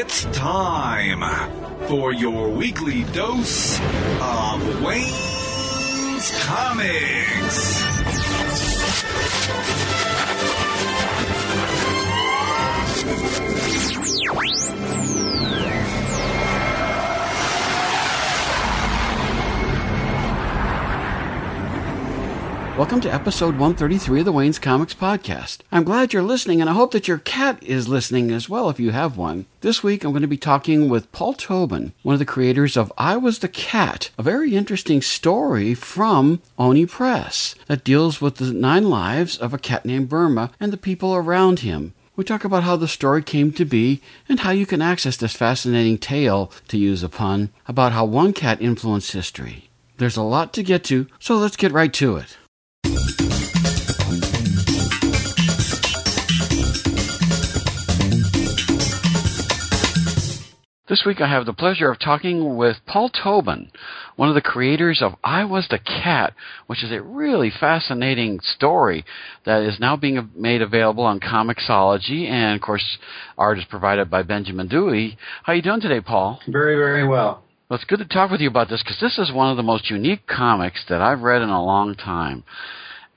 It's time for your weekly dose of Wayne's Comics. Welcome to episode 133 of the Wayne's Comics Podcast. I'm glad you're listening, and I hope that your cat is listening as well if you have one. This week, I'm going to be talking with Paul Tobin, one of the creators of I Was the Cat, a very interesting story from Oni Press that deals with the nine lives of a cat named Burma and the people around him. We talk about how the story came to be and how you can access this fascinating tale, to use a pun, about how one cat influenced history. There's a lot to get to, so let's get right to it. This week I have the pleasure of talking with Paul Tobin, one of the creators of I Was the Cat, which is a really fascinating story that is now being made available on Comixology, and of course, art is provided by Benjamin Dewey. How are you doing today, Paul? Very, very well. Well, it's good to talk with you about this because this is one of the most unique comics that I've read in a long time.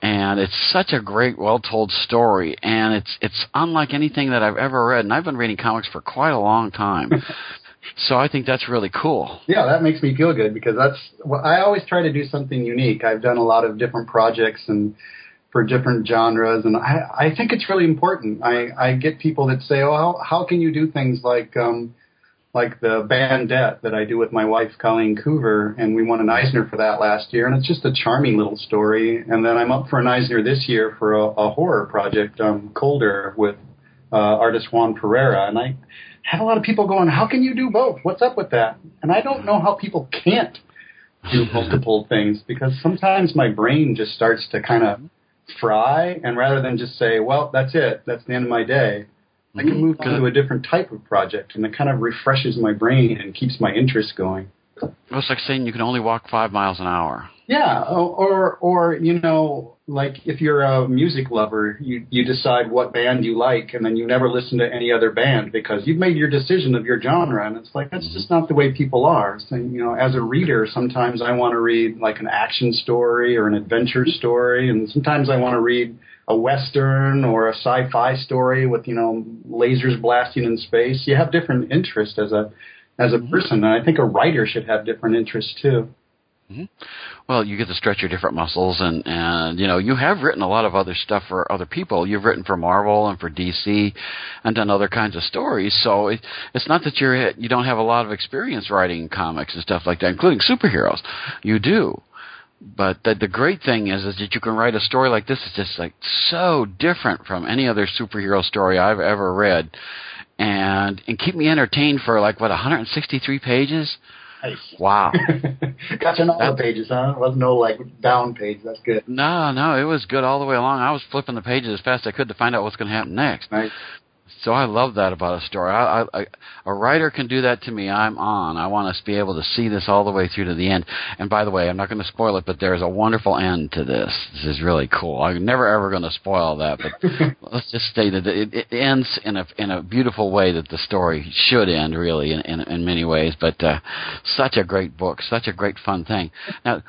And it's such a great, well-told story, and it's it's unlike anything that I've ever read. And I've been reading comics for quite a long time, so I think that's really cool. Yeah, that makes me feel good because that's well, I always try to do something unique. I've done a lot of different projects and for different genres, and I I think it's really important. I I get people that say, "Oh, how how can you do things like um like the Bandette that I do with my wife Colleen Coover, and we won an Eisner for that last year, and it's just a charming little story. And then I'm up for an Eisner this year for a, a horror project, um, Colder, with uh, artist Juan Ferreyra, and I had a lot of people going, "How can you do both? What's up with that?" And I don't know how people can't do multiple things because sometimes my brain just starts to kind of mm-hmm. fry, and rather than just say, "Well, that's it, that's the end of my day," I can mm-hmm. move on to a different type of project, and it kind of refreshes my brain and keeps my interest going. Well, it's like saying you can only walk five miles an hour. Yeah, or or you know, like if you're a music lover, you you decide what band you like, and then you never listen to any other band because you've made your decision of your genre, and it's like that's just not the way people are. So you know, as a reader, sometimes I want to read like an action story or an adventure story, and sometimes I want to read a western or a sci-fi story with you know lasers blasting in space. You have different interests as a as a mm-hmm. person, and I think a writer should have different interests too. Mm-hmm. Well, you get to stretch your different muscles, and and you know you have written a lot of other stuff for other people. You've written for Marvel and for DC, and done other kinds of stories. So it, it's not that you're you don't have a lot of experience writing comics and stuff like that, including superheroes. You do. But the, the great thing is, is that you can write a story like this. It's just like so different from any other superhero story I've ever read, and and keep me entertained for like what 163 pages. Nice. Wow. Got you on all the pages, huh? It wasn't no like down page. That's good. No, no, it was good all the way along. I was flipping the pages as fast as I could to find out what's going to happen next. Nice. So I love that about a story. I, I, a writer can do that to me. I'm on. I want to be able to see this all the way through to the end. And by the way, I'm not going to spoil it, but there's a wonderful end to this. This is really cool. I'm never ever going to spoil that, but let's just say that it, it ends in a in a beautiful way that the story should end, really, in in, in many ways. But uh, such a great book, such a great fun thing. Now.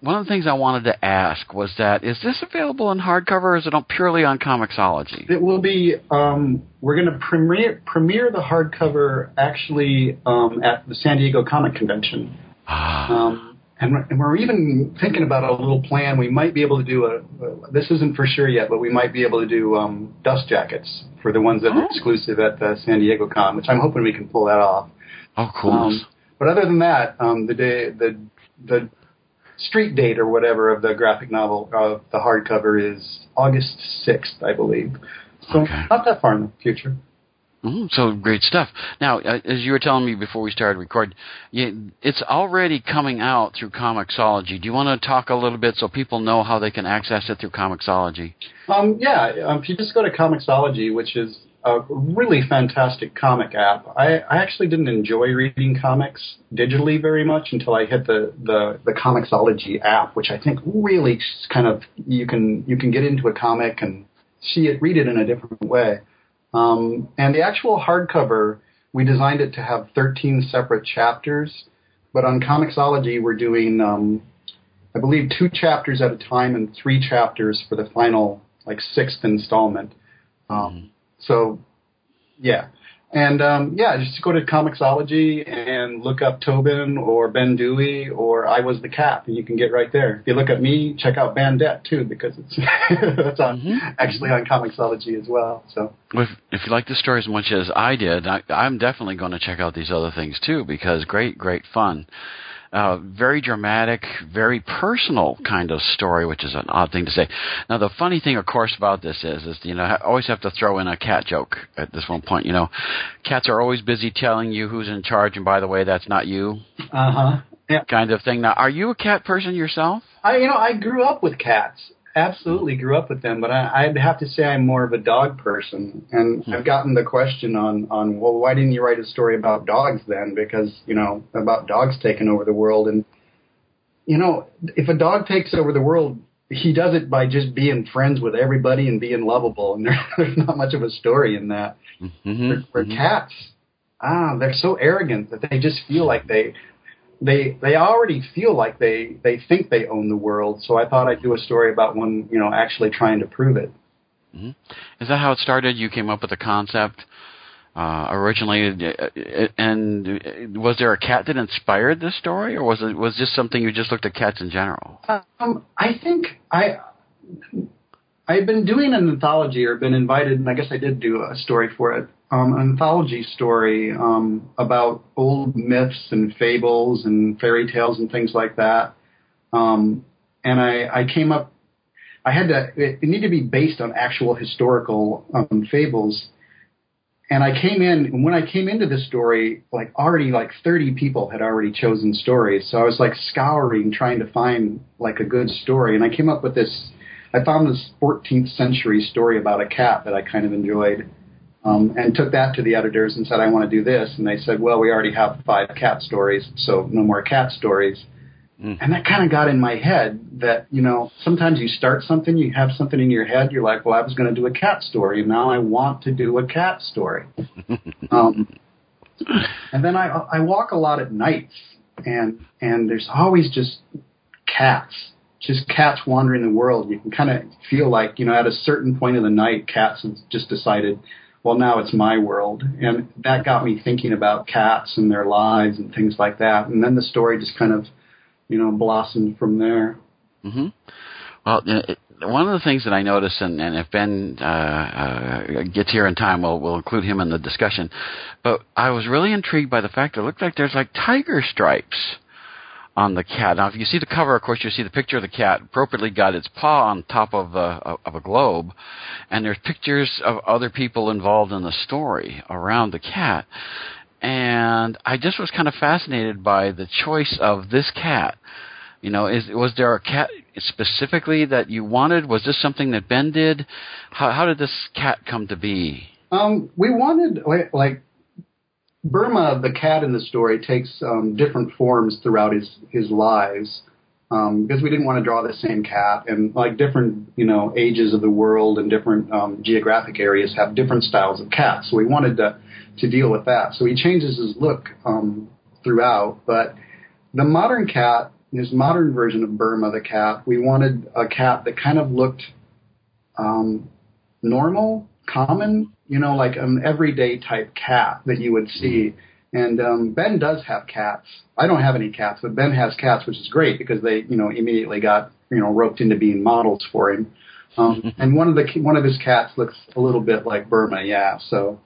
One of the things I wanted to ask was that is this available in hardcover or is it purely on Comixology? It will be. Um, we're going to premiere premiere the hardcover actually um, at the San Diego Comic Convention. Ah. Um, and, we're, and we're even thinking about a little plan. We might be able to do a. a this isn't for sure yet, but we might be able to do um, dust jackets for the ones that are Oh. exclusive at the San Diego Con, which I'm hoping we can pull that off. oh, cool. Um, but other than that, um, the day the the street date or whatever of the graphic novel of the hardcover is August sixth, I believe. So Okay. not that far in the future. Mhm, so great stuff. Now, uh, as you were telling me before we started recording, it's already coming out through Comixology. Do you want to talk a little bit so people know how they can access it through Comixology? Um, yeah, um, if you just go to Comixology, which is a really fantastic comic app. I, I actually didn't enjoy reading comics digitally very much until I hit the, the, the Comixology app, which I think really kind of you can you can get into a comic and see it, read it in a different way. Um, and the actual hardcover, we designed it to have 13 separate chapters, but on Comixology we're doing um, I believe two chapters at a time and three chapters for the final like sixth installment. Um, so yeah, and um, yeah, just go to Comixology and look up Tobin or Ben Dewey or I Was the Cat, and you can get right there. If you look at me, check out Bandette too because it's that's on Mhm. actually on Comixology as well. So If, if you like the story as much as I did, I, I'm definitely going to check out these other things too because great, great fun. Uh, very dramatic, very personal kind of story, which is an odd thing to say. Now, the funny thing, of course, about this is, is you know, I always have to throw in a cat joke at this one point. You know, cats are always busy telling you who's in charge, and by the way, that's not you, uh huh. Yeah, kind of thing. Now, are you a cat person yourself? I you know I grew up with cats. Absolutely grew up with them, but I, I'd have to say I'm more of a dog person. And I've gotten the question on on well, why didn't you write a story about dogs then? Because you know about dogs taking over the world, and you know if a dog takes over the world, he does it by just being friends with everybody and being lovable, and there, there's not much of a story in that. Mm-hmm. Where, where cats, ah, they're so arrogant that they just feel like they they they already feel like they they think they own the world. So I thought I'd do a story about one, you know, actually trying to prove it. Is that how it started? You came up with the concept uh, originally, uh, and was there a cat that inspired this story, or was it was this something you just looked at cats in general? Um, I think I I've been doing an anthology or been invited, and I guess I did do a story for it. Um, an anthology story um, about old myths and fables and fairy tales and things like that. Um, and I, I came up. I had to. It, it needed to be based on actual historical um, fables. And I came in, and when I came into this story, like already like 30 people had already chosen stories. So I was like scouring, trying to find like a good story. And I came up with this, I found this 14th century story about a cat that I kind of enjoyed. Um, and took that to the editors and said, I want to do this. And they said, well, we already have five cat stories, so no more cat stories. Mm. And that kind of got in my head that, you know, sometimes you start something, you have something in your head, you're like, well, I was going to do a cat story, and now I want to do a cat story. um, and then I, I walk a lot at nights, and and there's always just cats, just cats wandering the world. You can kind of feel like, you know, at a certain point of the night, cats have just decided, well, now it's my world. And that got me thinking about cats and their lives and things like that. And then the story just kind of, you know, blossomed from there. hmm Well, uh, one of the things that I noticed, and, and if Ben uh, uh, gets here in time, we'll, we'll include him in the discussion. But I was really intrigued by the fact that it looked like there's like tiger stripes on the cat. Now, if you see the cover, of course, you see the picture of the cat appropriately got its paw on top of a, of a globe, and there's pictures of other people involved in the story around the cat. And I just was kind of fascinated by the choice of this cat. You know, is was there a cat specifically that you wanted? Was this something that Ben did? How how did this cat come to be? Um, we wanted like, like Burma, the cat in the story, takes um, different forms throughout his his lives um, because we didn't want to draw the same cat, and like different you know ages of the world and different um, geographic areas have different styles of cats. So we wanted to to deal with that. So he changes his look um, throughout, but the modern cat, his modern version of Burma, the cat, we wanted a cat that kind of looked um, normal, common, you know, like an everyday type cat that you would see. And um, Ben does have cats. I don't have any cats, but Ben has cats, which is great because they, you know, immediately got you know roped into being models for him. Um, and one of the one of his cats looks a little bit like Burma, yeah. So,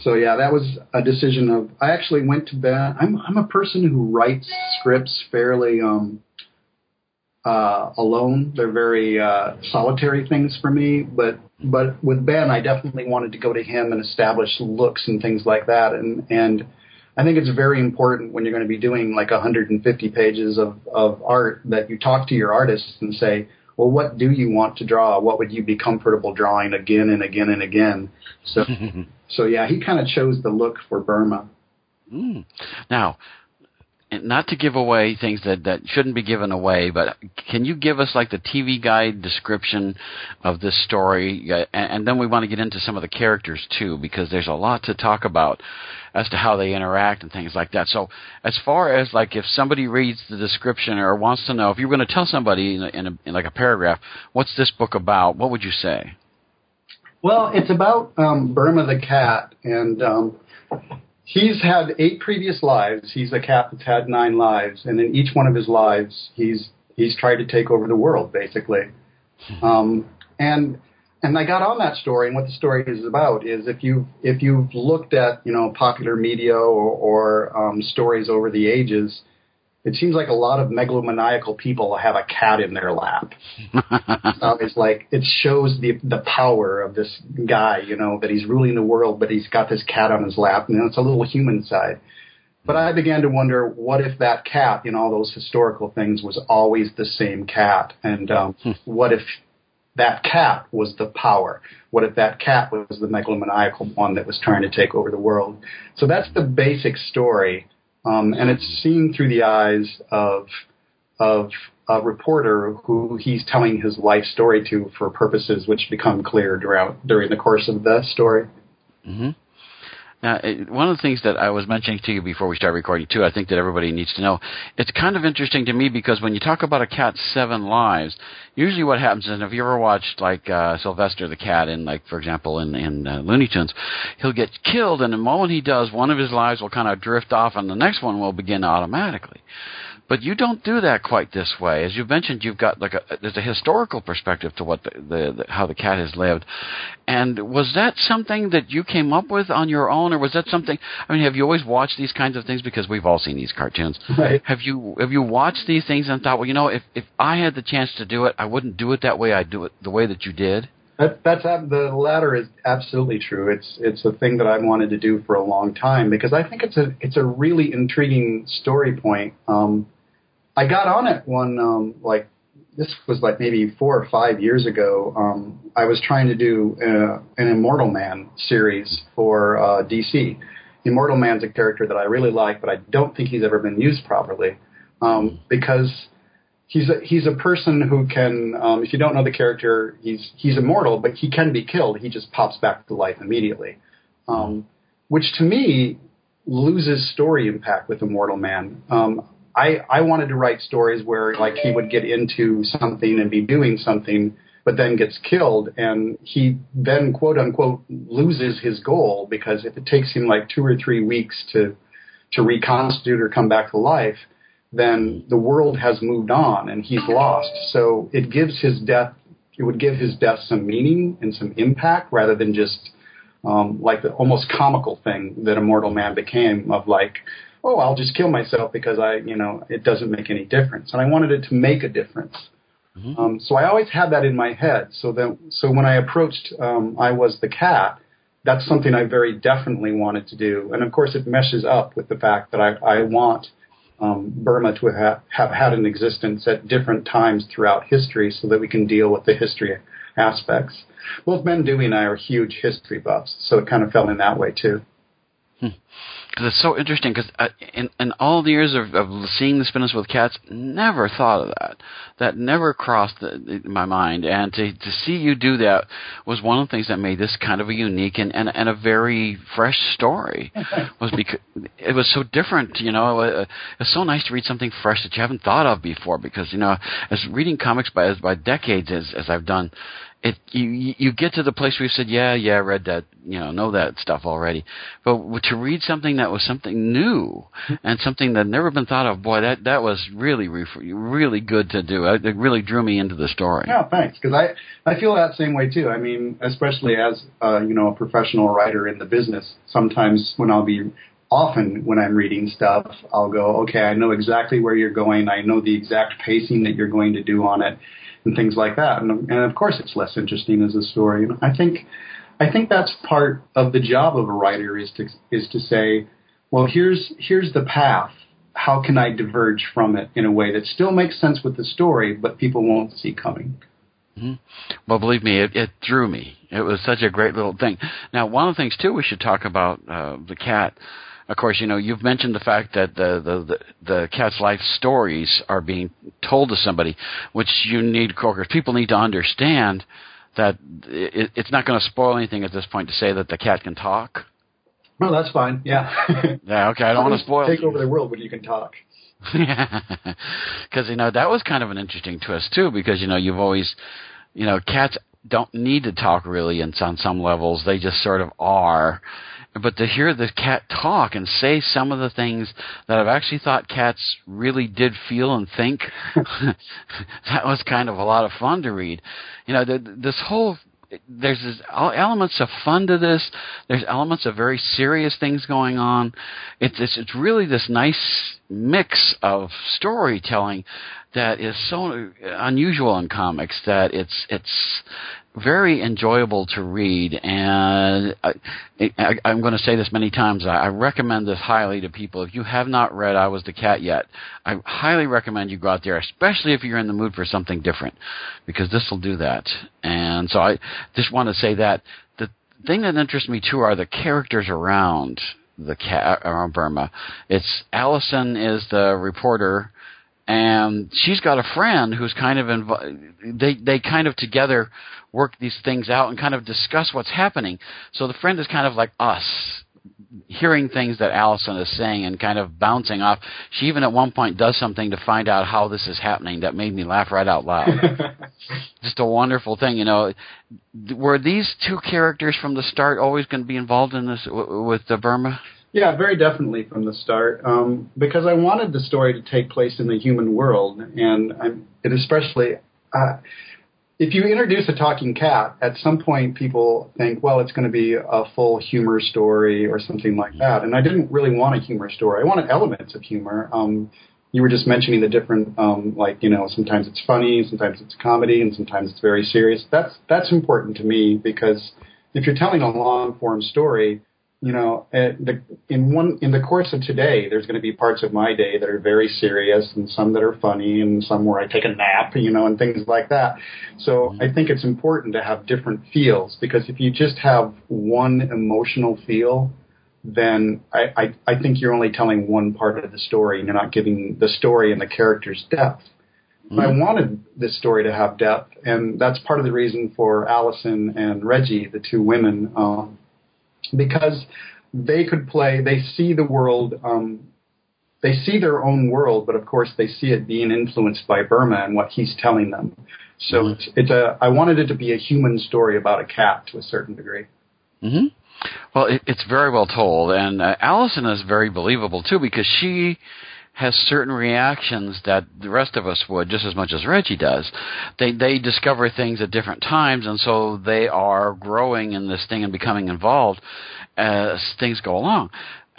so yeah, that was a decision of. I actually went to Ben. I'm I'm a person who writes scripts fairly um, uh, alone. They're very uh, solitary things for me. But but with Ben, I definitely wanted to go to him and establish looks and things like that. And and I think it's very important when you're going to be doing like 150 pages of of art that you talk to your artists and say, well, what do you want to draw? What would you be comfortable drawing again and again and again? So so yeah, he kind of chose the look for Burma. Mm. Now, not to give away things that, that shouldn't be given away, but can you give us like the TV guide description of this story? And, and then we want to get into some of the characters too, because there's a lot to talk about as to how they interact and things like that. So, as far as like if somebody reads the description or wants to know, if you're going to tell somebody in, a, in, a, in like a paragraph, what's this book about? What would you say? Well, it's about um, Burma the cat, and um, he's had eight previous lives. He's a cat that's had nine lives, and in each one of his lives, he's he's tried to take over the world, basically. Um, and and I got on that story, and what the story is about is if you if you've looked at you know popular media or, or um, stories over the ages, it seems like a lot of megalomaniacal people have a cat in their lap. um, it's like it shows the the power of this guy, you know, that he's ruling the world, but he's got this cat on his lap, and it's a little human side. But I began to wonder, what if that cat in all those historical things was always the same cat, and um, what if that cat was the power? What if that cat was the megalomaniacal one that was trying to take over the world? So that's the basic story. Um, and it's seen through the eyes of of a reporter who he's telling his life story to for purposes which become clear during during the course of the story. Mm-hmm. Now, one of the things that I was mentioning to you before we start recording too, I think that everybody needs to know. It's kind of interesting to me because when you talk about a cat's seven lives, usually what happens is, if you ever watched like uh, Sylvester the cat in, like for example, in in uh, Looney Tunes, he'll get killed, and the moment he does, one of his lives will kind of drift off, and the next one will begin automatically. But you don't do that quite this way. As you mentioned, you've got like a there's a historical perspective to what the, the, the how the cat has lived. And was that something that you came up with on your own, or was that something? I mean, have you always watched these kinds of things because we've all seen these cartoons? Right. Have you have you watched these things and thought, well, you know, if if I had the chance to do it, I wouldn't do it that way. I'd do it the way that you did. That, that's the latter is absolutely true. It's it's a thing that I've wanted to do for a long time because I think it's a it's a really intriguing story point. Um, I got on it one um, like this was like maybe four or five years ago. Um, I was trying to do uh, an Immortal Man series for uh, DC. Immortal Man's a character that I really like, but I don't think he's ever been used properly um, because he's a, he's a person who can. Um, if you don't know the character, he's he's immortal, but he can be killed. He just pops back to life immediately, um, which to me loses story impact with Immortal Man. Um, I, I wanted to write stories where like he would get into something and be doing something, but then gets killed, and he then quote unquote loses his goal because if it takes him like two or three weeks to to reconstitute or come back to life, then the world has moved on and he's lost. So it gives his death it would give his death some meaning and some impact rather than just um, like the almost comical thing that Immortal Man became of like oh, I'll just kill myself because I, you know, it doesn't make any difference. And I wanted it to make a difference. Mm-hmm. Um, so I always had that in my head. So that, so when I approached, um, I was the cat. That's something I very definitely wanted to do. And of course, it meshes up with the fact that I, I want um, Burma to have, have had an existence at different times throughout history, so that we can deal with the history aspects. Both Ben Dewey and I are huge history buffs, so it kind of fell in that way too. Hmm because it's so interesting. Because uh, in in all the years of, of seeing the spinners with cats, never thought of that. That never crossed the, my mind. And to to see you do that was one of the things that made this kind of a unique and and, and a very fresh story. was because it was so different. You know, it, it's so nice to read something fresh that you haven't thought of before. Because you know, as reading comics by as by decades as as I've done it you you get to the place where you said, yeah, yeah, read that, you know, know that stuff already. But to read something that was something new and something that never been thought of, boy, that that was really really good to do. It really drew me into the story. Yeah, thanks. Because I I feel that same way too. I mean, especially as uh, you know a professional writer in the business, sometimes when I'll be often when I'm reading stuff, I'll go, okay, I know exactly where you're going. I know the exact pacing that you're going to do on it and things like that. And, and of course, it's less interesting as a story. And I think I think that's part of the job of a writer is to is to say, well, here's here's the path. How can I diverge from it in a way that still makes sense with the story, but people won't see coming? Mm-hmm. Well, believe me, it, it drew me. It was such a great little thing. Now, one of the things too we should talk about uh, the cat of course, you know you've mentioned the fact that the the the, the cat's life stories are being told to somebody, which you need, course, people need to understand that it, it's not going to spoil anything at this point to say that the cat can talk. Well, that's fine. Yeah. yeah. Okay. I don't want to spoil. Take over the world when you can talk. because you know that was kind of an interesting twist too. Because you know you've always, you know, cats don't need to talk really, and on some levels they just sort of are but to hear the cat talk and say some of the things that I've actually thought cats really did feel and think, that was kind of a lot of fun to read. You know, the, this whole there's this elements of fun to this. There's elements of very serious things going on. It's it's, it's really this nice mix of storytelling that is so unusual in comics that it's it's very enjoyable to read, and I, am going to say this many times. I, I, recommend this highly to people. If you have not read I Was the Cat yet, I highly recommend you go out there, especially if you're in the mood for something different, because this will do that. And so I just want to say that the thing that interests me too are the characters around the cat around Burma. It's Allison is the reporter and she's got a friend who's kind of inv- they they kind of together work these things out and kind of discuss what's happening. So the friend is kind of like us, hearing things that Allison is saying and kind of bouncing off. She even at one point does something to find out how this is happening that made me laugh right out loud. Just a wonderful thing, you know. Were these two characters from the start always going to be involved in this with the Burma? Yeah, very definitely from the start, um, because I wanted the story to take place in the human world, and I'm, it especially. Uh, if you introduce a talking cat, at some point people think, well, it's going to be a full humor story or something like that. And I didn't really want a humor story. I wanted elements of humor. Um, you were just mentioning the different, um, like you know, sometimes it's funny, sometimes it's comedy, and sometimes it's very serious. That's that's important to me because if you're telling a long form story, you know, the, in one in the course of today, there's going to be parts of my day that are very serious, and some that are funny, and some where I take a nap, you know, and things like that. So mm-hmm. I think it's important to have different feels because if you just have one emotional feel, then I, I, I think you're only telling one part of the story, and you're not giving the story and the characters depth. Mm-hmm. I wanted this story to have depth, and that's part of the reason for Allison and Reggie, the two women. Uh, because they could play. They see the world. Um, they see their own world, but of course they see it being influenced by Burma and what he's telling them. So mm-hmm. it's, it's a. I wanted it to be a human story about a cat to a certain degree. Mm-hmm. Well, it, it's very well told, and uh, Allison is very believable too because she has certain reactions that the rest of us would just as much as Reggie does. They they discover things at different times, and so they are growing in this thing and becoming involved as things go along.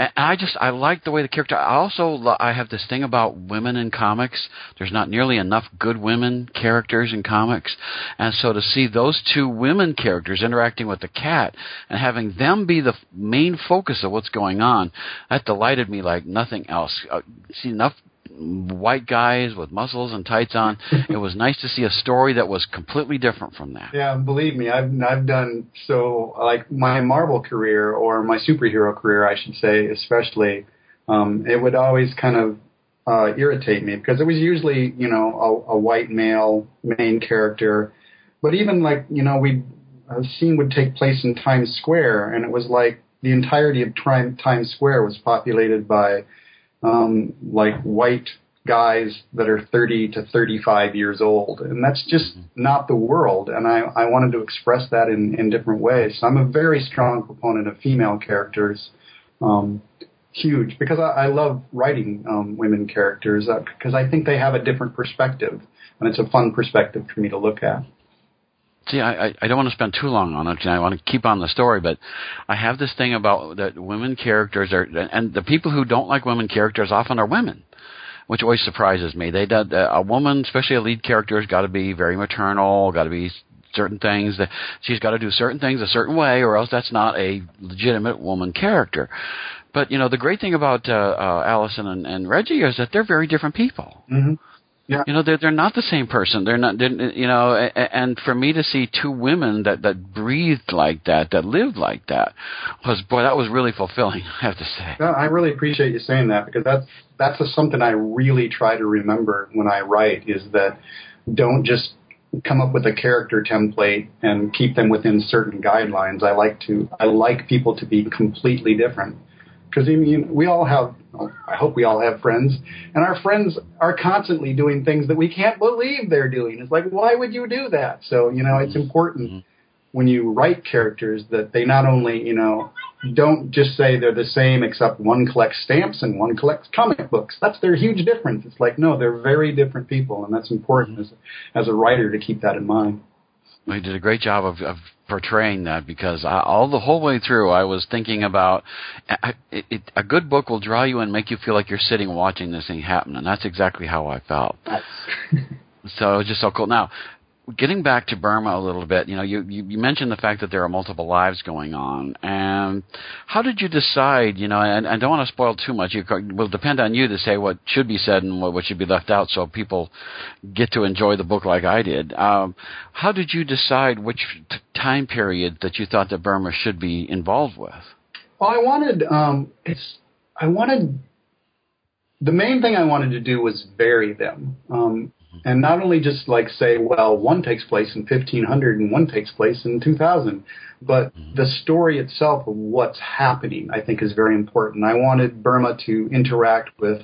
And I just I like the way the character. I also I have this thing about women in comics. There's not nearly enough good women characters in comics, and so to see those two women characters interacting with the cat and having them be the main focus of what's going on, that delighted me like nothing else. Uh, see enough white guys with muscles and tights on. it was nice to see a story that was completely different from that. Yeah, believe me, I've I've done so like my Marvel career or my superhero career, I should say, especially. Um, it would always kind of uh, irritate me because it was usually you know a, a white male main character, but even like you know we a scene would take place in Times Square and it was like the entirety of Times Square was populated by um, like white guys that are 30 to 35 years old, and that's just mm-hmm. not the world. And I, I wanted to express that in, in different ways. So I'm a very strong proponent of female characters. Um, huge because I, I love writing um, women characters uh, because I think they have a different perspective, and it's a fun perspective for me to look at. See, I, I don't want to spend too long on it. I want to keep on the story, but I have this thing about that women characters are, and the people who don't like women characters often are women, which always surprises me. They did, a woman, especially a lead character, has got to be very maternal, got to be certain things that she's got to do certain things a certain way, or else that's not a legitimate woman character. But you know, the great thing about uh, uh, Allison and, and Reggie is that they're very different people. Mm-hmm. Yeah. You know, they're they're not the same person. They're not. They're, you know, and for me to see two women that that breathed like that, that lived like that, was boy, that was really fulfilling. I have to say. No, I really appreciate you saying that because that's that's a, something I really try to remember when I write is that don't just come up with a character template and keep them within certain guidelines. I like to I like people to be completely different because I mean we all have I hope we all have friends, and our friends are constantly doing things that we can't believe they're doing. It's like, why would you do that? So, you know, it's important mm-hmm. when you write characters that they not only, you know, don't just say they're the same except one collects stamps and one collects comic books. That's their huge difference. It's like, no, they're very different people, and that's important as, as a writer to keep that in mind. Well, he did a great job of, of portraying that because I, all the whole way through I was thinking about I, it, it, a good book will draw you and make you feel like you're sitting watching this thing happen, and that's exactly how I felt. so it was just so cool. Now, getting back to Burma a little bit, you know, you, you, you mentioned the fact that there are multiple lives going on, and how did you decide? You know, and I don't want to spoil too much. It will depend on you to say what should be said and what, what should be left out, so people get to enjoy the book like I did. Um, how did you decide which t- time period that you thought that Burma should be involved with? Well, I wanted um, it's I wanted the main thing I wanted to do was vary them. Um, and not only just like say, well, one takes place in 1500 and one takes place in 2000, but mm-hmm. the story itself of what's happening, I think, is very important. I wanted Burma to interact with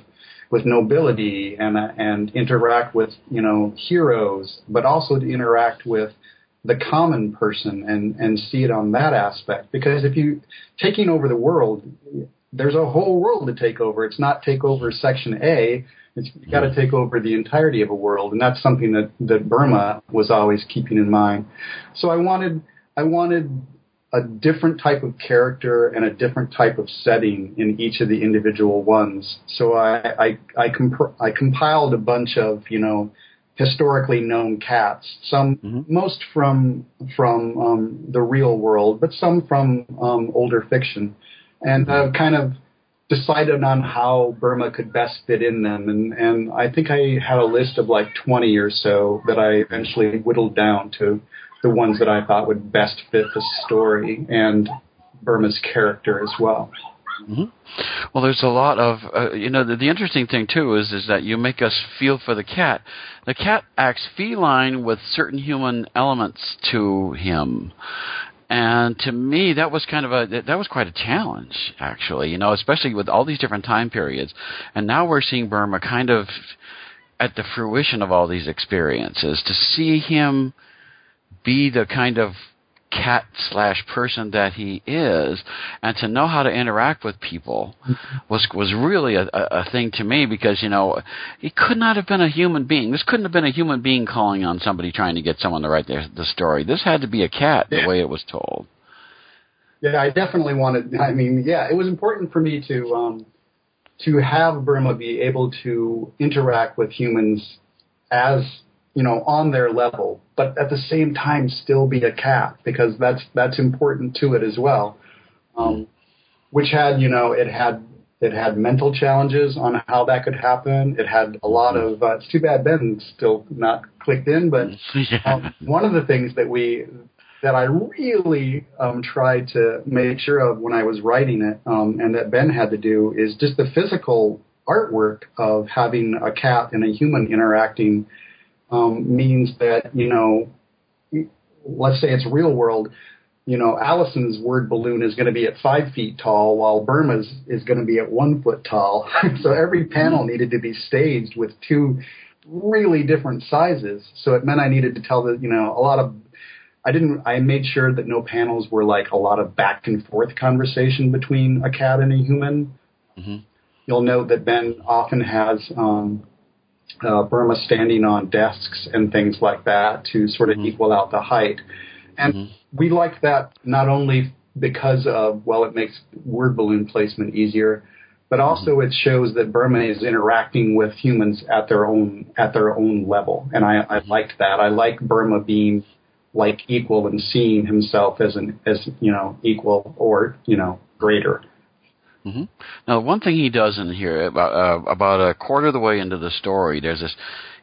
with nobility and and interact with you know heroes, but also to interact with the common person and and see it on that aspect. Because if you taking over the world, there's a whole world to take over. It's not take over section A it's got to take over the entirety of a world, and that's something that that Burma was always keeping in mind. So I wanted I wanted a different type of character and a different type of setting in each of the individual ones. So I I I, comp- I compiled a bunch of you know historically known cats. Some mm-hmm. most from from um, the real world, but some from um, older fiction, and uh, kind of decided on how Burma could best fit in them, and and I think I had a list of like 20 or so that I eventually whittled down to the ones that I thought would best fit the story and Burma's character as well. Mm-hmm. Well, there's a lot of uh, you know the, the interesting thing too is is that you make us feel for the cat. The cat acts feline with certain human elements to him, and to me, that was kind of a that was quite a challenge, actually. You know, especially with all these different time periods. And now we're seeing Burma kind of at the fruition of all these experiences. To see him be the kind of cat slash person that he is, and to know how to interact with people was was really a, a, thing to me because you know he could not have been a human being. This couldn't have been a human being calling on somebody trying to get someone to write the, the story. This had to be a cat the yeah. way it was told. Yeah, I definitely wanted. I mean, yeah, it was important for me to um, to have Burma be able to interact with humans as you know, on their level, but at the same time still be a cat because that's that's important to it as well. Um, which had you know it had it had mental challenges on how that could happen. It had a lot of. Uh, it's too bad Ben's still not clicked in, but yeah. um, one of the things that we that I really um, tried to make sure of when I was writing it, um, and that Ben had to do, is just the physical artwork of having a cat and a human interacting um, means that you know, let's say it's real world. You know, Allison's word balloon is going to be at five feet tall, while Burma's is going to be at one foot tall. so every panel needed to be staged with two really different sizes. So it meant I needed to tell the you know a lot of I didn't. I made sure that no panels were like a lot of back and forth conversation between a cat and a human. Mm-hmm. You'll note that Ben often has um, uh, Burma standing on desks and things like that to sort of Mhm. equal out the height. And Mhm. we like that not only because of well, it makes word balloon placement easier, but also it shows that Burma is interacting with humans at their own at their own level. And I, I liked that. I like Burma being like equal and seeing himself as an as you know equal or you know greater. Hmm Now, one thing he does in here about uh, about a quarter of the way into the story, there's this.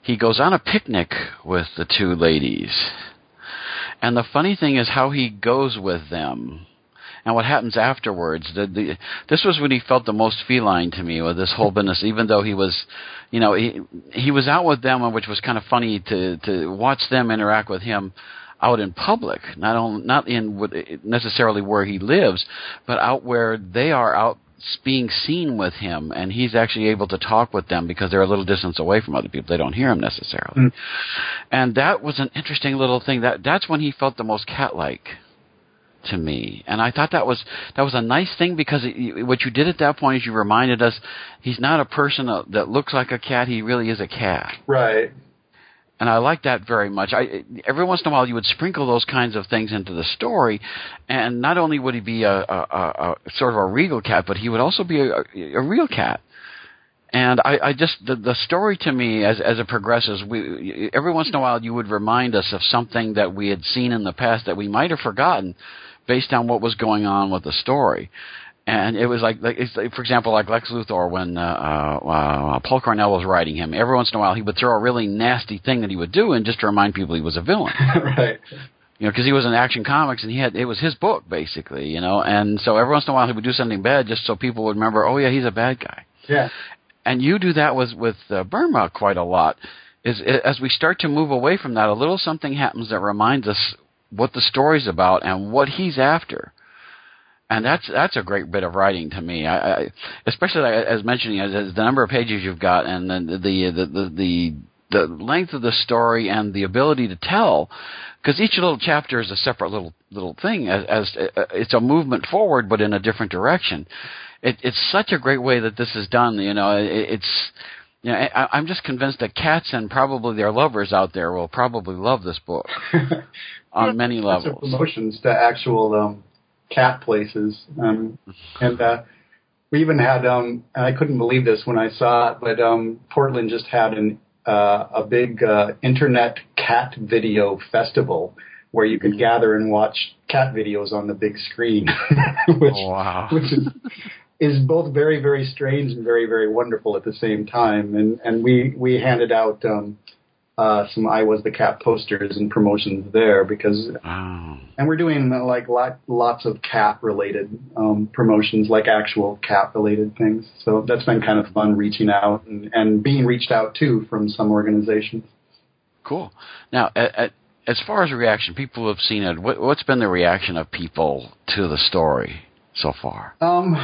He goes on a picnic with the two ladies, and the funny thing is how he goes with them, and what happens afterwards. The, the this was when he felt the most feline to me with this whole business. Even though he was, you know, he he was out with them, which was kind of funny to to watch them interact with him out in public, not on, not in necessarily where he lives, but out where they are out being seen with him, and he's actually able to talk with them because they're a little distance away from other people. They don't hear him necessarily, Mm. and that was an interesting little thing. That that's when he felt the most cat-like to me, and I thought that was that was a nice thing because it, what you did at that point is you reminded us he's not a person that looks like a cat. He really is a cat Right. And I like that very much. I every once in a while you would sprinkle those kinds of things into the story, and not only would he be a, a, a, sort of a regal cat, but he would also be a, a real cat. And I, I just the, the story to me as as it progresses, we every once in a while you would remind us of something that we had seen in the past that we might have forgotten, based on what was going on with the story. And it was like, like, for example, like Lex Luthor when uh, uh, uh, Paul Cornell was writing him. Every once in a while, he would throw a really nasty thing that he would do, and just to remind people he was a villain. right. You know, because he was in Action Comics, and he had it was his book basically. You know, and so every once in a while he would do something bad, just so people would remember, oh yeah, he's a bad guy. Yeah. And you do that with with uh, Burma quite a lot. Is as we start to move away from that, a little something happens that reminds us what the story's about and what he's after and that's that's a great bit of writing to me. I, I especially as mentioning as, as the number of pages you've got and then the the the the, the length of the story and the ability to tell because each little chapter is a separate little little thing as, as uh, it's a movement forward but in a different direction it, it's such a great way that this is done you know it, it's you know, I, I'm just convinced that cats and probably their lovers out there will probably love this book on many levels. promotions to actual um, cat places, um, and uh, we even had. Um, and I couldn't believe this when I saw it, but um, Portland just had an uh, a big uh, internet cat video festival where you could gather and watch cat videos on the big screen, which Oh, wow. which is is both very very strange and very very wonderful at the same time. And and we we handed out um, uh, some I was the cat posters and promotions there because Wow. and we're doing uh, like lot, lots of cat related um, promotions, like actual cat related things. So that's been kind of fun reaching out and, and being reached out to from some organizations. Cool. Now, at, at, as far as reaction, people have seen it. What, what's been the reaction of people to the story so far? Um,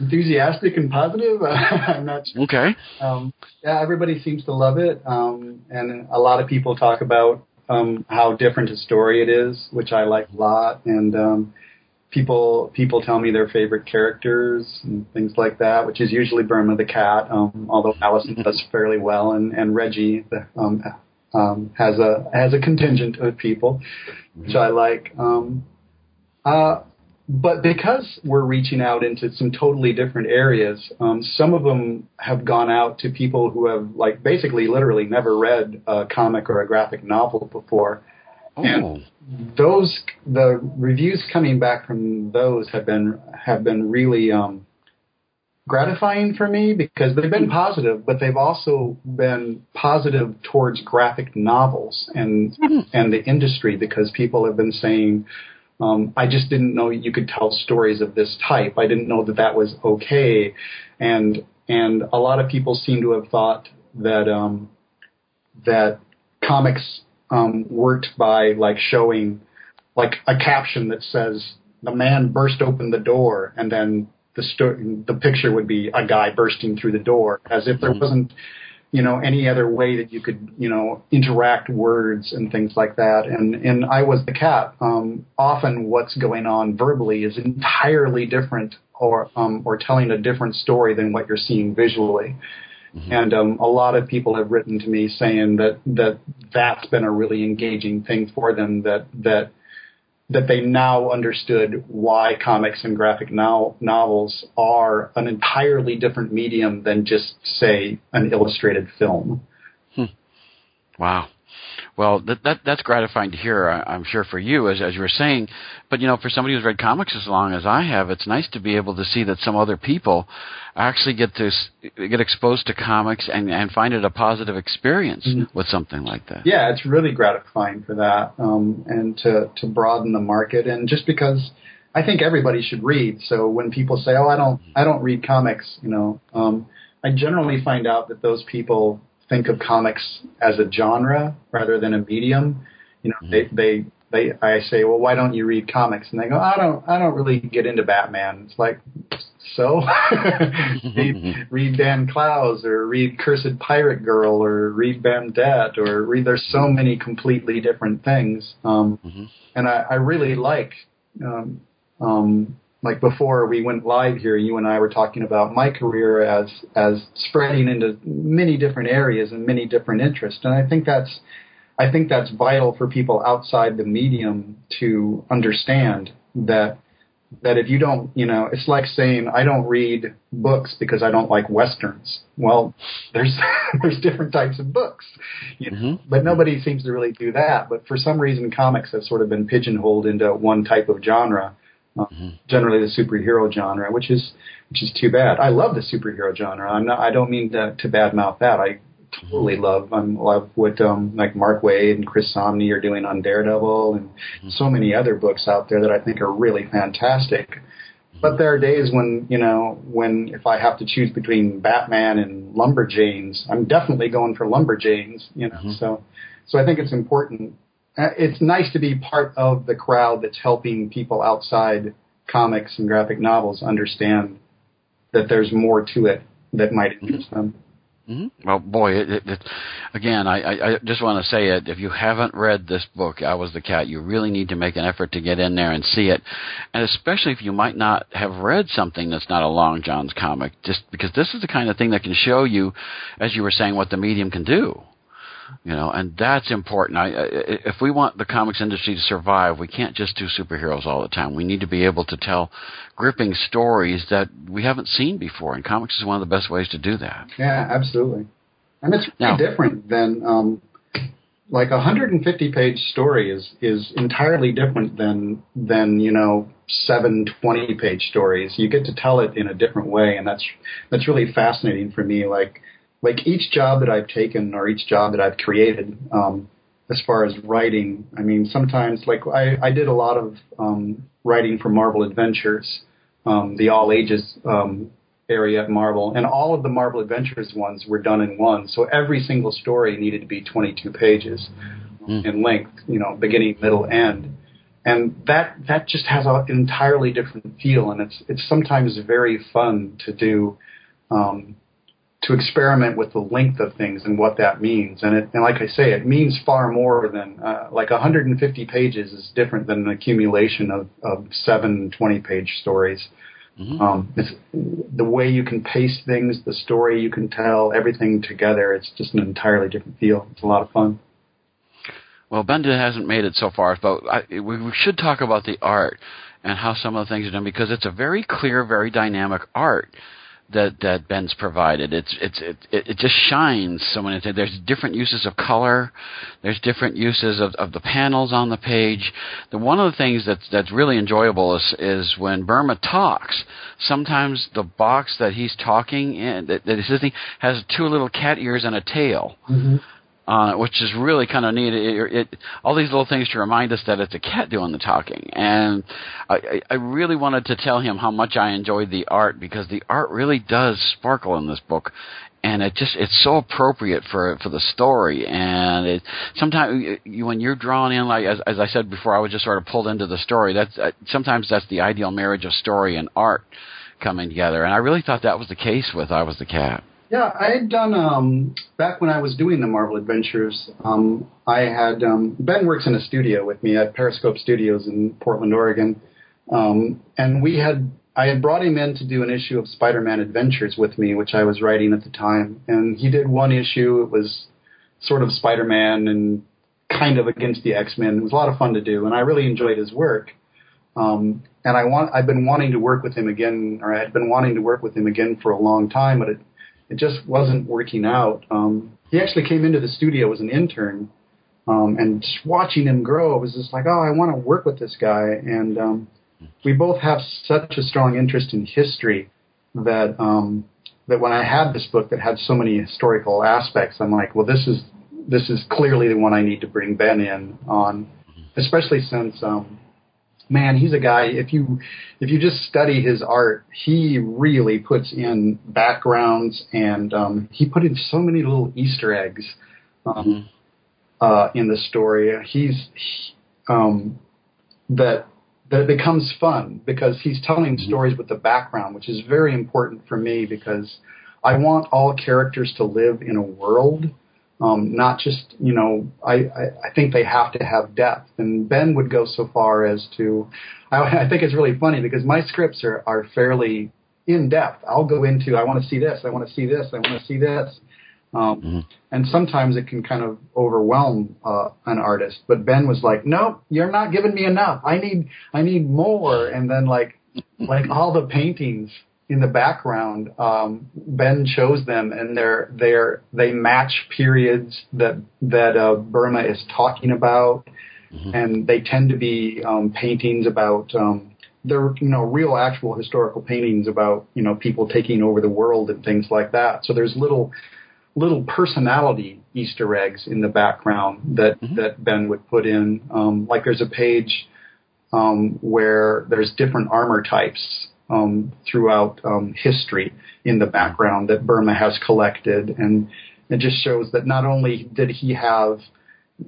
enthusiastic and positive. I'm not sure. Okay. Um, yeah, everybody seems to love it, um, and a lot of people talk about um, how different a story it is, which I like a lot. And um, people people tell me their favorite characters and things like that, which is usually Burma the cat, um, although Allison does fairly well, and and Reggie the, um, um, has a has a contingent of people, which I like. Um, uh, but because we're reaching out into some totally different areas, um, some of them have gone out to people who have, like, basically, literally never read a comic or a graphic novel before. Oh, Those the reviews coming back from those have been have been really um, gratifying for me because they've been positive, but they've also been positive towards graphic novels and and the industry because people have been saying, um, I just didn't know you could tell stories of this type. I didn't know that that was okay, and and a lot of people seem to have thought that um, that comics um, worked by like showing like a caption that says the man burst open the door and then the sto- the picture would be a guy bursting through the door as if there Mhm. wasn't you know any other way that you could you know interact words and things like that. And and I was the cat. Um often what's going on verbally is entirely different or um or telling a different story than what you're seeing visually. And um, a lot of people have written to me saying that that that's been a really engaging thing for them. That that that they now understood why comics and graphic no- novels are an entirely different medium than just say an illustrated film. Hmm. Wow. Well, that, that that's gratifying to hear. I, I'm sure for you, as as you were saying, but you know, for somebody who's read comics as long as I have, it's nice to be able to see that some other people actually get to get exposed to comics and and find it a positive experience Mhm. with something like that. Yeah, it's really gratifying for that, um, and to to broaden the market, and just because I think everybody should read. So when people say, "Oh, I don't, I don't read comics," you know, um, I generally find out that those people think of comics as a genre rather than a medium. You know, they they they. I say, "Well, why don't you read comics?" And they go, "I don't, I don't really get into Batman." It's like, so read, read Dan Clowes or read Cursed Pirate Girl or read Bandette or read. There's so many completely different things, um, Mhm. and I, I really like. Um, um, like before we went live here, you and I were talking about my career as as spreading into many different areas and many different interests, and I think that's I think that's vital for people outside the medium to understand that that if you don't, you know, it's like saying I don't read books because I don't like westerns. Well, there's there's different types of books, you know, Mhm. but nobody seems to really do that. But for some reason, comics have sort of been pigeonholed into one type of genre, uh, generally the superhero genre, which is which is too bad. I love the superhero genre. I'm not. I don't mean to, to badmouth that. I totally mm-hmm. love. I love what um, like Mark Waid and Chris Samnee are doing on Daredevil, and mm-hmm. so many other books out there that I think are really fantastic. But there are days when you know when if I have to choose between Batman and Lumberjanes, I'm definitely going for Lumberjanes. You know, so so I think it's important. Uh, It's nice to be part of the crowd that's helping people outside comics and graphic novels understand that there's more to it that might interest them. hmm Well, boy, it, it, it, again, I, I, I just want to say it. If you haven't read this book, I Was the Cat, you really need to make an effort to get in there and see it. And especially if you might not have read something that's not a Long John's comic, just because this is the kind of thing that can show you, as you were saying, what the medium can do. You know, and that's important. I, I, if we want the comics industry to survive, we can't just do superheroes all the time. We need to be able to tell gripping stories that we haven't seen before, and comics is one of the best ways to do that. Yeah, absolutely. And it's Now- different than um, like a 150 page story is is entirely different than than you know seven 20 page stories. You get to tell it in a different way, and that's that's really fascinating for me. Like like each job that I've taken or each job that I've created. Um, as far as writing, I mean, sometimes like I, I did a lot of um, writing for Marvel Adventures, um, the all ages um, area at Marvel, and all of the Marvel Adventures ones were done in one. So every single story needed to be 22 pages Mm. in length, you know, beginning, middle, end, and that that just has an entirely different feel, and it's it's sometimes very fun to do. Um, to experiment with the length of things and what that means, and it, and like I say, it means far more than uh, like 150 pages is different than an accumulation of, of seven 20 page stories. Mhm. Um, it's the way you can pace things, the story you can tell, everything together. It's just an entirely different feel. It's a lot of fun. Well, Benda hasn't made it so far, but I, we should talk about the art and how some of the things are done because it's a very clear, very dynamic art that that Ben's provided. It's it's it it just shines so many things. There's different uses of color. There's different uses of, of the panels on the page. The one of the things that's that's really enjoyable is is when Burma talks. Sometimes the box that he's talking in that, that he's sitting has two little cat ears and a tail. Mm-hmm uh, which is really kind of neat. It, it, all these little things to remind us that it's a cat doing the talking, and I, I really wanted to tell him how much I enjoyed the art because the art really does sparkle in this book, and it just it's so appropriate for for the story. And it sometimes you, when you're drawn in, like as, as I said before, I was just sort of pulled into the story. That's uh, sometimes that's the ideal marriage of story and art coming together, and I really thought that was the case with I Was the Cat. Yeah, I had done um, back when I was doing the Marvel Adventures. Um, I had um, Ben works in a studio with me at Periscope Studios in Portland, Oregon, um, and we had I had brought him in to do an issue of Spider-Man Adventures with me, which I was writing at the time, and he did one issue. It was sort of Spider-Man and kind of against the X-Men. It was a lot of fun to do, and I really enjoyed his work. Um, and I want I've been wanting to work with him again, or I had been wanting to work with him again for a long time, but it it just wasn't working out. Um, he actually came into the studio as an intern, um, and just watching him grow, it was just like, oh, I want to work with this guy. And um, we both have such a strong interest in history that um, that when I had this book that had so many historical aspects, I'm like, well, this is this is clearly the one I need to bring Ben in on, especially since um, man, he's a guy. If you if you just study his art, he really puts in backgrounds, and um, he put in so many little Easter eggs um, mm-hmm. uh, in the story. He's he, um, that that it becomes fun because he's telling mm-hmm. stories with the background, which is very important for me because I want all characters to live in a world um, not just, you know, I, I, I think they have to have depth. And Ben would go so far as to, I, I think it's really funny because my scripts are, are fairly in depth. I'll go into, I want to see this, I want to see this, I want to see this. Um, mm-hmm. And sometimes it can kind of overwhelm uh, an artist. But Ben was like, "No, you're not giving me enough. I need, I need more." And then like, like all the paintings in the background, um, Ben shows them, and they're they're they match periods that that uh, Burma is talking about, mm-hmm. and they tend to be um, paintings about. Um, they're you know real actual historical paintings about you know people taking over the world and things like that. So there's little little personality Easter eggs in the background that mm-hmm. that Ben would put in. Um, like there's a page um, where there's different armor types um, throughout um, history in the background that Burma has collected, and it just shows that not only did he have,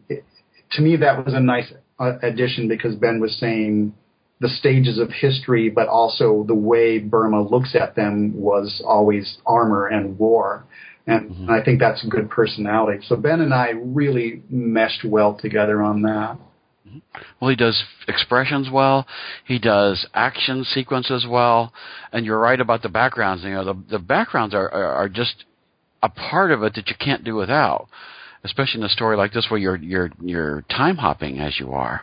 to me that was a nice uh, addition because Ben was saying the stages of history, but also the way Burma looks at them was always armor and war. And mm-hmm. I think that's a good personality. So Ben and I really meshed well together on that. Well, he does expressions well. He does action sequences well. And you're right about the backgrounds. You know, the the backgrounds are are, are just a part of it that you can't do without. Especially in a story like this, where you're you're you're time hopping as you are,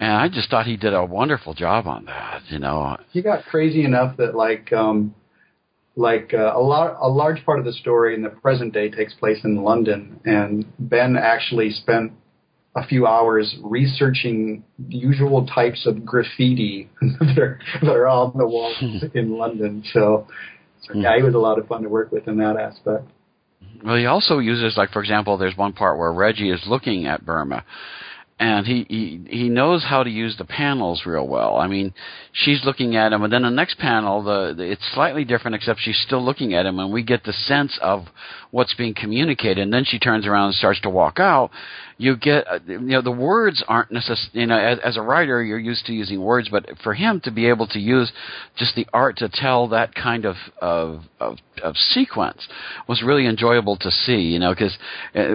and I just thought he did a wonderful job on that. You know, he got crazy enough that like um, like uh, a lot a large part of the story in the present day takes place in London, and Ben actually spent a few hours researching the usual types of graffiti that, are, that are on the walls in London. So, so yeah, hmm. he was a lot of fun to work with in that aspect. Well, he also uses, like, for example, there's one part where Reggie is looking at Burma, and he, he he knows how to use the panels real well. I mean, she's looking at him, and then the next panel, the, the it's slightly different, except she's still looking at him, and we get the sense of what's being communicated. And then she turns around and starts to walk out, you get uh, you know the words aren't necessary. you know as, as, a writer you're used to using words but for him to be able to use just the art to tell that kind of of of, of sequence was really enjoyable to see you know because uh,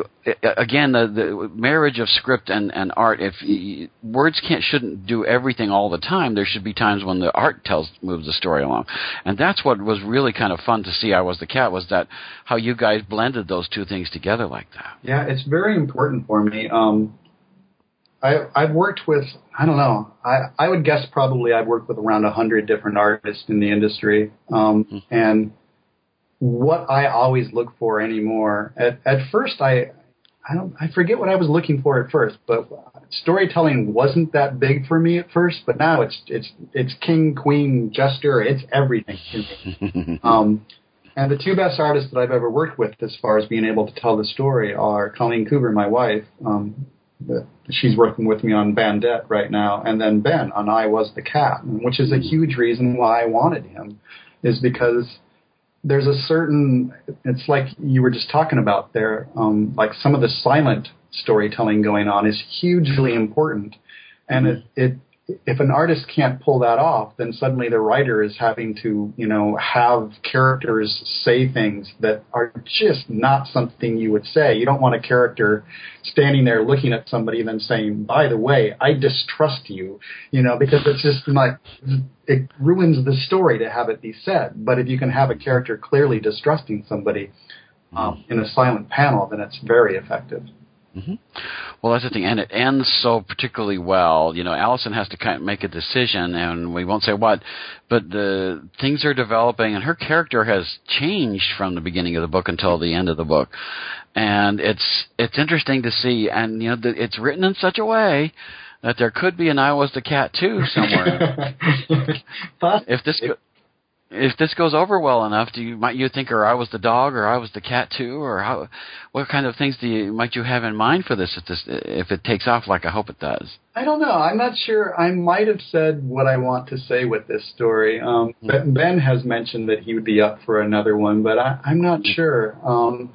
again the, the marriage of script and and art if you, words can't shouldn't do everything all the time there should be times when the art tells moves the story along and that's what was really kind of fun to see I was the cat was that how you guys blended those two things together like that yeah it's very important for me. Um, I, I've worked with, I don't know, I, I would guess probably I've worked with around a hundred different artists in the industry. Um, mm-hmm. and what I always look for anymore. At at first, I I don't I forget what I was looking for at first, but storytelling wasn't that big for me at first. But now it's it's it's king, queen, jester. It's everything to me. um, and the two best artists that I've ever worked with, as far as being able to tell the story, are Colleen Coover, my wife. Um, she's working with me on Bandette right now, and then Ben on I Was the Cat, which is a huge reason why I wanted him, is because there's a certain it's like you were just talking about there um, like some of the silent storytelling going on is hugely important. And it, it if an artist can't pull that off, then suddenly the writer is having to, you know, have characters say things that are just not something you would say. You don't want a character standing there looking at somebody and then saying, "By the way, I distrust you," you know, because it's just like it ruins the story to have it be said. But if you can have a character clearly distrusting somebody um, in a silent panel, then it's very effective. Mm-hmm. Well, that's the thing, and it ends so particularly well. You know, Allison has to kind of make a decision, and we won't say what, but the things are developing, and her character has changed from the beginning of the book until the end of the book, and it's it's interesting to see, and you know, the, it's written in such a way that there could be an I was the cat too somewhere. if this if this goes over well enough, do you might you think, or I was the dog, or I was the cat too, or how? What kind of things do you might you have in mind for this if this if it takes off like I hope it does? I don't know. I'm not sure. I might have said what I want to say with this story. Um, mm-hmm. Ben has mentioned that he would be up for another one, but I, I'm not mm-hmm. sure. Um,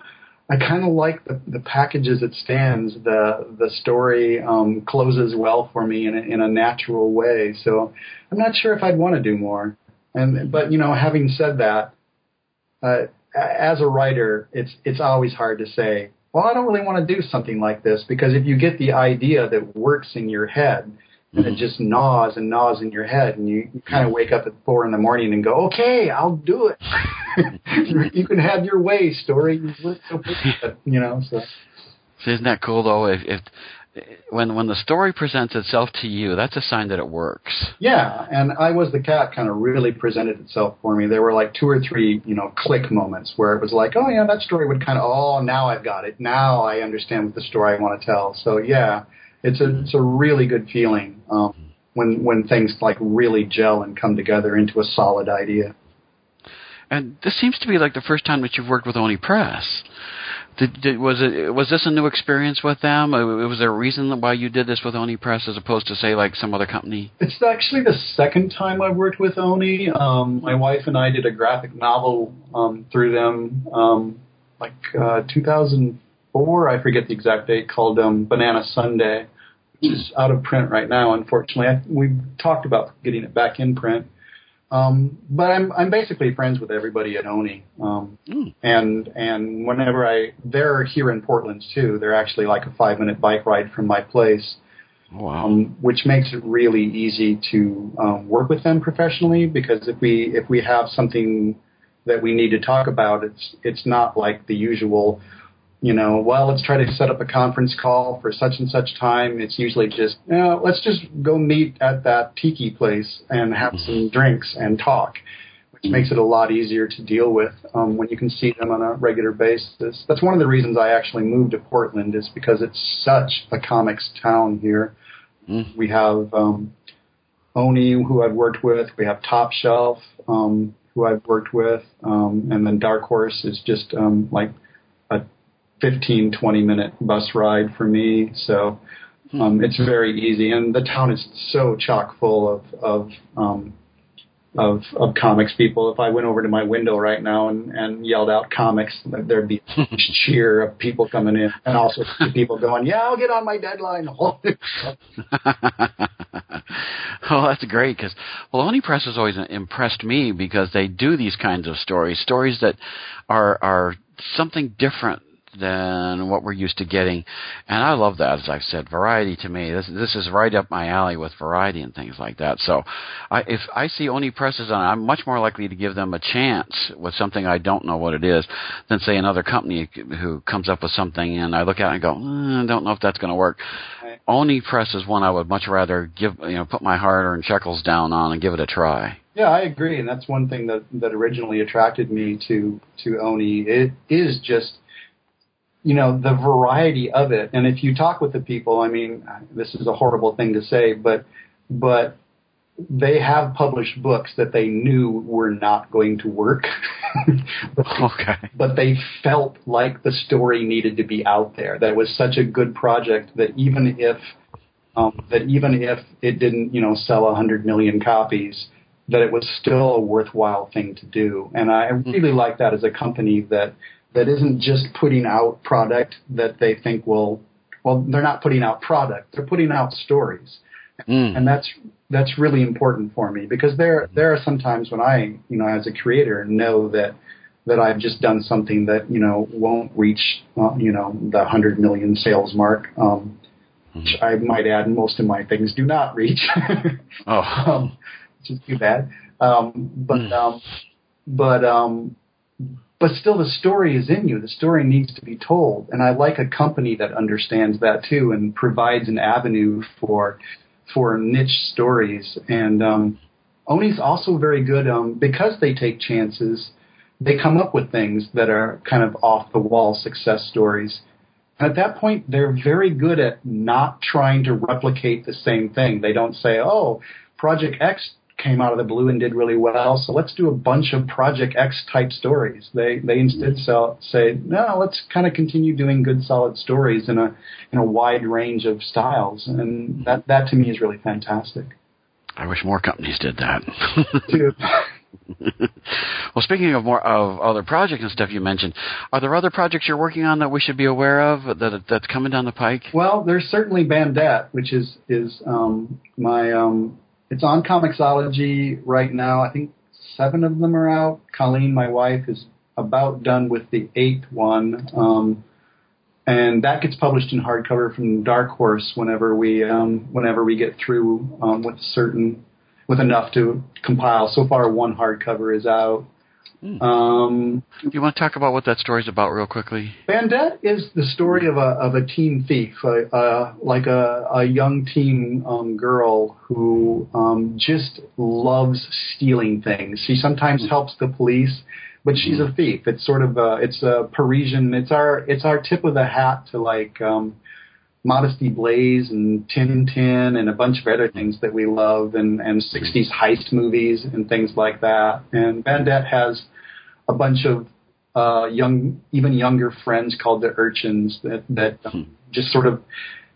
I kind of like the, the package as it stands. The the story um, closes well for me in a, in a natural way. So I'm not sure if I'd want to do more. And but you know, having said that, uh, as a writer, it's it's always hard to say. Well, I don't really want to do something like this because if you get the idea that works in your head, and mm-hmm. it just gnaws and gnaws in your head, and you, you kind of wake up at four in the morning and go, "Okay, I'll do it." you can have your way, story. You know, so. Isn't that cool though? If, if when when the story presents itself to you, that's a sign that it works. Yeah, and I was the cat kind of really presented itself for me. There were like two or three, you know, click moments where it was like, oh yeah, that story would kind of, oh now I've got it. Now I understand what the story I want to tell. So yeah, it's a it's a really good feeling um, when when things like really gel and come together into a solid idea. And this seems to be like the first time that you've worked with Oni Press. Did, did, was it was this a new experience with them? Uh, was there a reason why you did this with Oni Press as opposed to say like some other company? It's actually the second time I've worked with Oni. Um, my wife and I did a graphic novel um, through them, um, like uh, 2004. I forget the exact date. Called um, Banana Sunday, which is out of print right now. Unfortunately, I, we've talked about getting it back in print. Um, but I'm I'm basically friends with everybody at Oni, um, mm. and and whenever I they're here in Portland too. They're actually like a five minute bike ride from my place, wow. um, which makes it really easy to um, work with them professionally. Because if we if we have something that we need to talk about, it's it's not like the usual you know, well, let's try to set up a conference call for such and such time. It's usually just, you know, let's just go meet at that tiki place and have some mm-hmm. drinks and talk, which makes it a lot easier to deal with um, when you can see them on a regular basis. That's one of the reasons I actually moved to Portland is because it's such a comics town here. Mm. We have um, Oni, who I've worked with. We have Top Shelf, um, who I've worked with, um, and then Dark Horse is just um, like 15, 20 minute bus ride for me. So hmm. um, it's very easy, and the town is so chock full of of um, of of comics people. If I went over to my window right now and, and yelled out comics, there'd be a cheer of people coming in, and also people going, "Yeah, I'll get on my deadline." oh, that's great because well, Oni Press has always impressed me because they do these kinds of stories, stories that are are something different than what we're used to getting. And I love that, as I've said, variety to me. This this is right up my alley with variety and things like that. So, I, if I see Oni presses on, I'm much more likely to give them a chance with something I don't know what it is than say another company who comes up with something and I look at it and go, mm, I don't know if that's going to work. Oni Press is one I would much rather give, you know, put my hard-earned shekels down on and give it a try. Yeah, I agree, and that's one thing that that originally attracted me to to Oni. It is just you know the variety of it, and if you talk with the people, I mean, this is a horrible thing to say, but but they have published books that they knew were not going to work. but, okay. But they felt like the story needed to be out there. That it was such a good project that even if um, that even if it didn't, you know, sell a hundred million copies, that it was still a worthwhile thing to do. And I really mm-hmm. like that as a company that that isn't just putting out product that they think will well they're not putting out product they're putting out stories mm. and that's that's really important for me because there there are some times when I you know as a creator know that that I've just done something that you know won't reach uh, you know the hundred million sales mark um, which I might add most of my things do not reach oh um, which is too bad. Um, but mm. um, but um, but still, the story is in you. The story needs to be told, and I like a company that understands that too and provides an avenue for for niche stories. And um, Oni's also very good um, because they take chances. They come up with things that are kind of off the wall success stories. And at that point, they're very good at not trying to replicate the same thing. They don't say, "Oh, Project X came out of the blue and did really well. So let's do a bunch of Project X type stories. They they instead sell, say no, let's kind of continue doing good solid stories in a in a wide range of styles, and that that to me is really fantastic. I wish more companies did that. well, speaking of more of other projects and stuff you mentioned, are there other projects you're working on that we should be aware of that that's coming down the pike? Well, there's certainly Bandette, which is is um, my um, it's on Comixology right now. I think seven of them are out. Colleen, my wife, is about done with the eighth one. Um, and that gets published in hardcover from Dark Horse whenever we um, whenever we get through um, with certain with enough to compile. So far, one hardcover is out. Mm. Um, Do you want to talk about what that story is about, real quickly? Bandette is the story of a of a teen thief, uh, like a, a young teen um, girl who um, just loves stealing things. She sometimes mm. helps the police, but she's mm. a thief. It's sort of a, it's a Parisian. It's our it's our tip of the hat to like. Um, Modesty Blaise and Tintin and a bunch of other things that we love and, and 60s heist movies and things like that. And Bandette has a bunch of uh, young, even younger friends called the urchins that that hmm. just sort of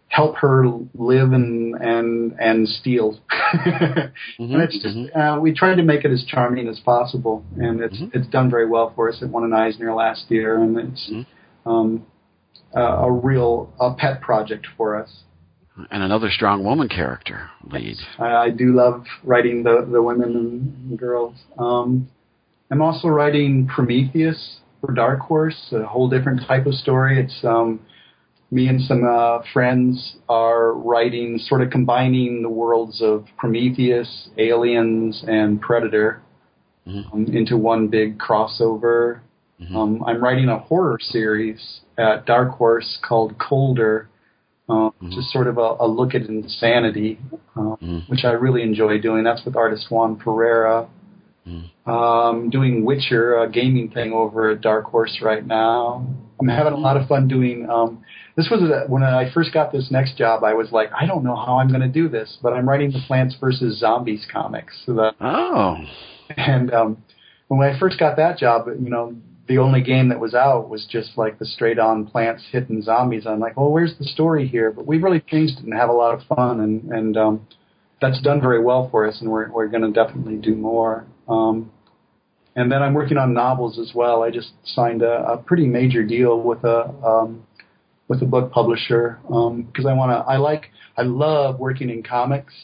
help her live and and and steal. mm-hmm, and it's just mm-hmm. uh, we tried to make it as charming as possible, and it's mm-hmm. it's done very well for us. It won an Eisner last year, and it's mm-hmm. um, uh, a real a pet project for us. And another strong woman character lead. I, I do love writing the the women and girls. Um, I'm also writing Prometheus for Dark Horse, a whole different type of story. It's um, me and some uh, friends are writing, sort of combining the worlds of Prometheus, Aliens, and Predator mm-hmm. um, into one big crossover. Mm-hmm. Um, I'm writing a horror series at Dark Horse called Colder, uh, mm-hmm. is sort of a, a look at insanity, uh, mm-hmm. which I really enjoy doing. That's with artist Juan Ferreyra. Mm. Um, doing Witcher, a gaming thing over at Dark Horse right now. I'm having a lot of fun doing. Um, this was a, when I first got this next job. I was like, I don't know how I'm going to do this, but I'm writing the Plants vs Zombies comics. So that, oh, and um, when I first got that job, you know, the only game that was out was just like the straight on plants hitting zombies. I'm like, well, where's the story here? But we really changed it and have a lot of fun, and and um, that's done very well for us, and we're we're going to definitely do more. Um, and then I'm working on novels as well. I just signed a, a pretty major deal with a um, with a book publisher because um, I want to. I like. I love working in comics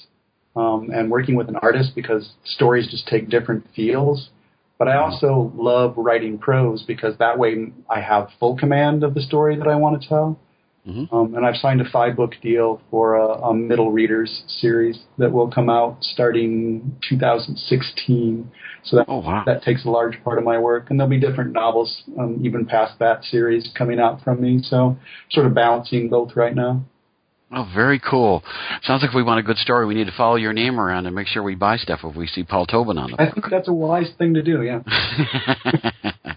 um, and working with an artist because stories just take different feels. But I also love writing prose because that way I have full command of the story that I want to tell. Mm-hmm. Um, and I've signed a five book deal for a, a, middle readers series that will come out starting 2016. So that, oh, wow. that takes a large part of my work. And there'll be different novels um, even past that series coming out from me. So sort of balancing both right now. Oh, very cool. Sounds like if we want a good story, we need to follow your name around and make sure we buy stuff if we see Paul Tobin on the book. I think that's a wise thing to do, yeah.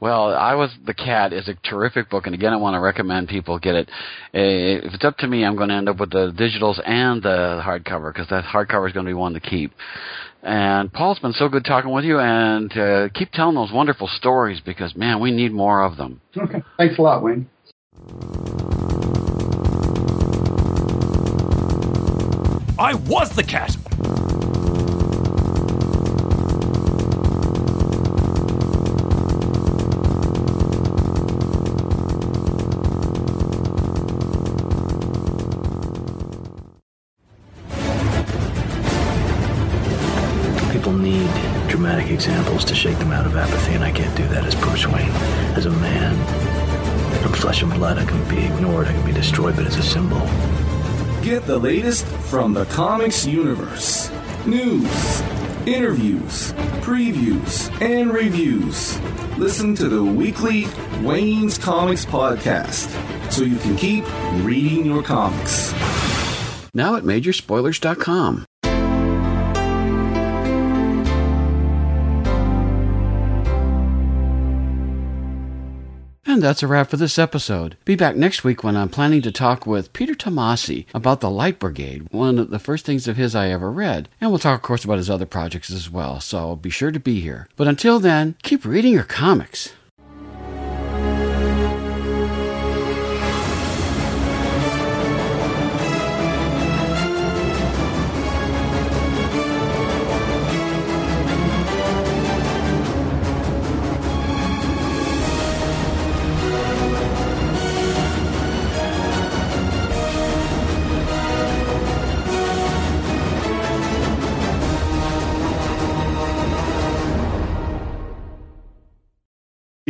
well, I was the cat is a terrific book, and again, I want to recommend people get it. Eh, if it's up to me, I'm going to end up with the digitals and the hardcover because that hardcover is going to be one to keep. And Paul, it's been so good talking with you, and uh, keep telling those wonderful stories because man, we need more of them. Okay, thanks a lot, Wayne. I was the cat. People need dramatic examples to shake them out of apathy, and I can't do that as Bruce Wayne. As a man, from flesh and blood, I can be ignored, I can be destroyed, but as a symbol. Get the latest from the comics universe news, interviews, previews, and reviews. Listen to the weekly Wayne's Comics podcast so you can keep reading your comics. Now at majorspoilers.com. And that's a wrap for this episode. Be back next week when I'm planning to talk with Peter Tomasi about the Light Brigade, one of the first things of his I ever read. And we'll talk, of course, about his other projects as well, so be sure to be here. But until then, keep reading your comics.